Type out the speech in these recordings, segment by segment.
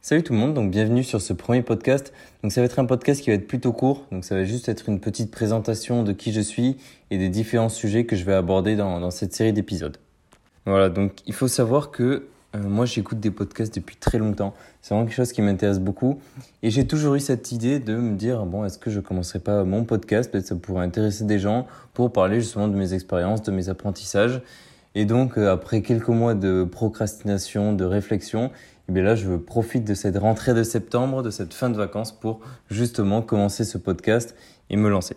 Salut tout le monde, donc bienvenue sur ce premier podcast. Donc ça va être un podcast qui va être plutôt court, donc ça va juste être une petite présentation de qui je suis et des différents sujets que je vais aborder dans, cette série d'épisodes. Voilà, donc il faut savoir que euh, moi j'écoute des podcasts depuis très longtemps. C'est vraiment quelque chose qui m'intéresse beaucoup et j'ai toujours eu cette idée de me dire bon est-ce que je commencerai pas mon podcast? Peut-être ça pourrait intéresser des gens pour parler justement de mes expériences, de mes apprentissages. Et donc euh, après quelques mois de procrastination, de réflexion, bien là, je profite de cette rentrée de septembre, de cette fin de vacances pour justement commencer ce podcast et me lancer.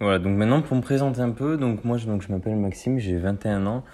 Voilà, donc maintenant pour me présenter un peu, donc moi donc je m'appelle Maxime, j'ai 21 ans.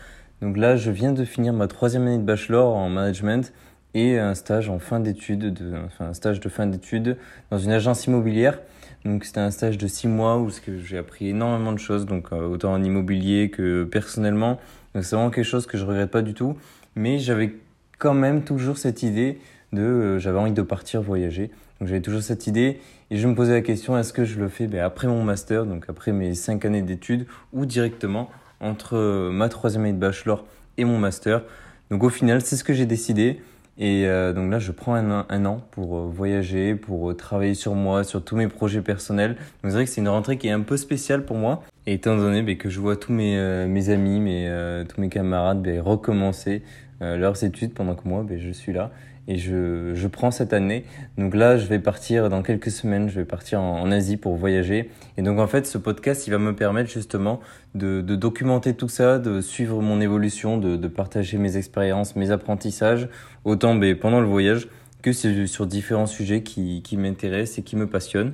Donc là, je viens de finir ma troisième année de bachelor en management et un stage en fin d'études, de, enfin un stage de fin d'études dans une agence immobilière. Donc c'était un stage de six mois où j'ai appris énormément de choses, donc euh, autant en immobilier que personnellement. Donc c'est vraiment quelque chose que je regrette pas du tout. Mais j'avais quand même toujours cette idée de euh, j'avais envie de partir voyager. Donc j'avais toujours cette idée et je me posais la question est-ce que je le fais ben, après mon master, donc après mes cinq années d'études, ou directement entre euh, ma troisième année de bachelor et mon master? Donc au final, c'est ce que j'ai décidé. Et euh, donc là, je prends un, an pour voyager, pour travailler sur moi, sur tous mes projets personnels. Donc c'est vrai que c'est une rentrée qui est un peu spéciale pour moi. Et étant donné ben, que je vois tous mes, mes amis, mes, tous mes camarades ben, recommencer, euh, leurs études pendant que moi, ben, je suis là et je, je prends cette année. Donc là, je vais partir dans quelques semaines, je vais partir en, Asie pour voyager. Et donc en fait, ce podcast, il va me permettre justement de, de documenter tout ça, de suivre mon évolution, de, de partager mes expériences, mes apprentissages, autant ben, pendant le voyage que sur différents sujets qui, qui m'intéressent et qui me passionnent.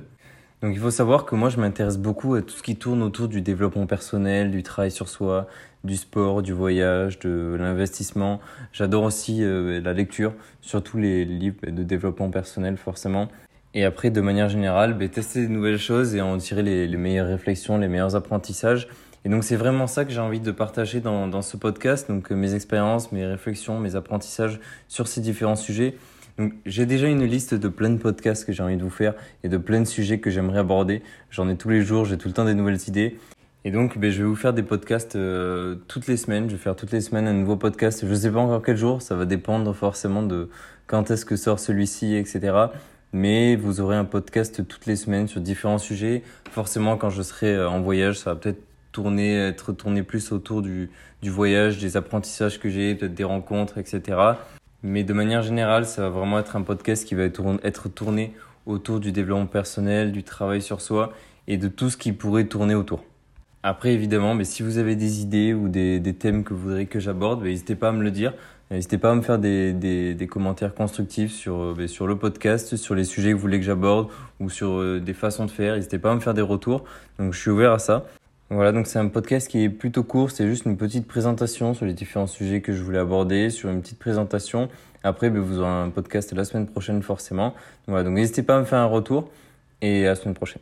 Donc il faut savoir que moi je m'intéresse beaucoup à tout ce qui tourne autour du développement personnel, du travail sur soi, du sport, du voyage, de l'investissement. J'adore aussi euh, la lecture, surtout les livres de développement personnel forcément. Et après, de manière générale, bah, tester de nouvelles choses et en tirer les, les meilleures réflexions, les meilleurs apprentissages. Et donc c'est vraiment ça que j'ai envie de partager dans, dans ce podcast, donc euh, mes expériences, mes réflexions, mes apprentissages sur ces différents sujets. Donc j'ai déjà une liste de plein de podcasts que j'ai envie de vous faire et de plein de sujets que j'aimerais aborder. J'en ai tous les jours, j'ai tout le temps des nouvelles idées. Et donc, ben, je vais vous faire des podcasts euh, toutes les semaines. Je vais faire toutes les semaines un nouveau podcast. Je ne sais pas encore quel jour. Ça va dépendre forcément de quand est-ce que sort celui-ci, etc. Mais vous aurez un podcast toutes les semaines sur différents sujets. Forcément, quand je serai euh, en voyage, ça va peut-être tourner, être tourné plus autour du, du voyage, des apprentissages que j'ai, peut-être des rencontres, etc. Mais de manière générale, ça va vraiment être un podcast qui va être tourné autour du développement personnel, du travail sur soi et de tout ce qui pourrait tourner autour. Après, évidemment, mais si vous avez des idées ou des, thèmes que vous voudriez que j'aborde, n'hésitez pas à me le dire. N'hésitez pas à me faire des, des, des commentaires constructifs sur, euh, ben, sur le podcast, sur les sujets que vous voulez que j'aborde ou sur euh, des façons de faire. N'hésitez pas à me faire des retours. Donc, je suis ouvert à ça. Voilà, donc c'est un podcast qui est plutôt court. C'est juste une petite présentation sur les différents sujets que je voulais aborder, sur une petite présentation. Après, ben, vous aurez un podcast la semaine prochaine forcément. Voilà, donc n'hésitez pas à me faire un retour et à la semaine prochaine.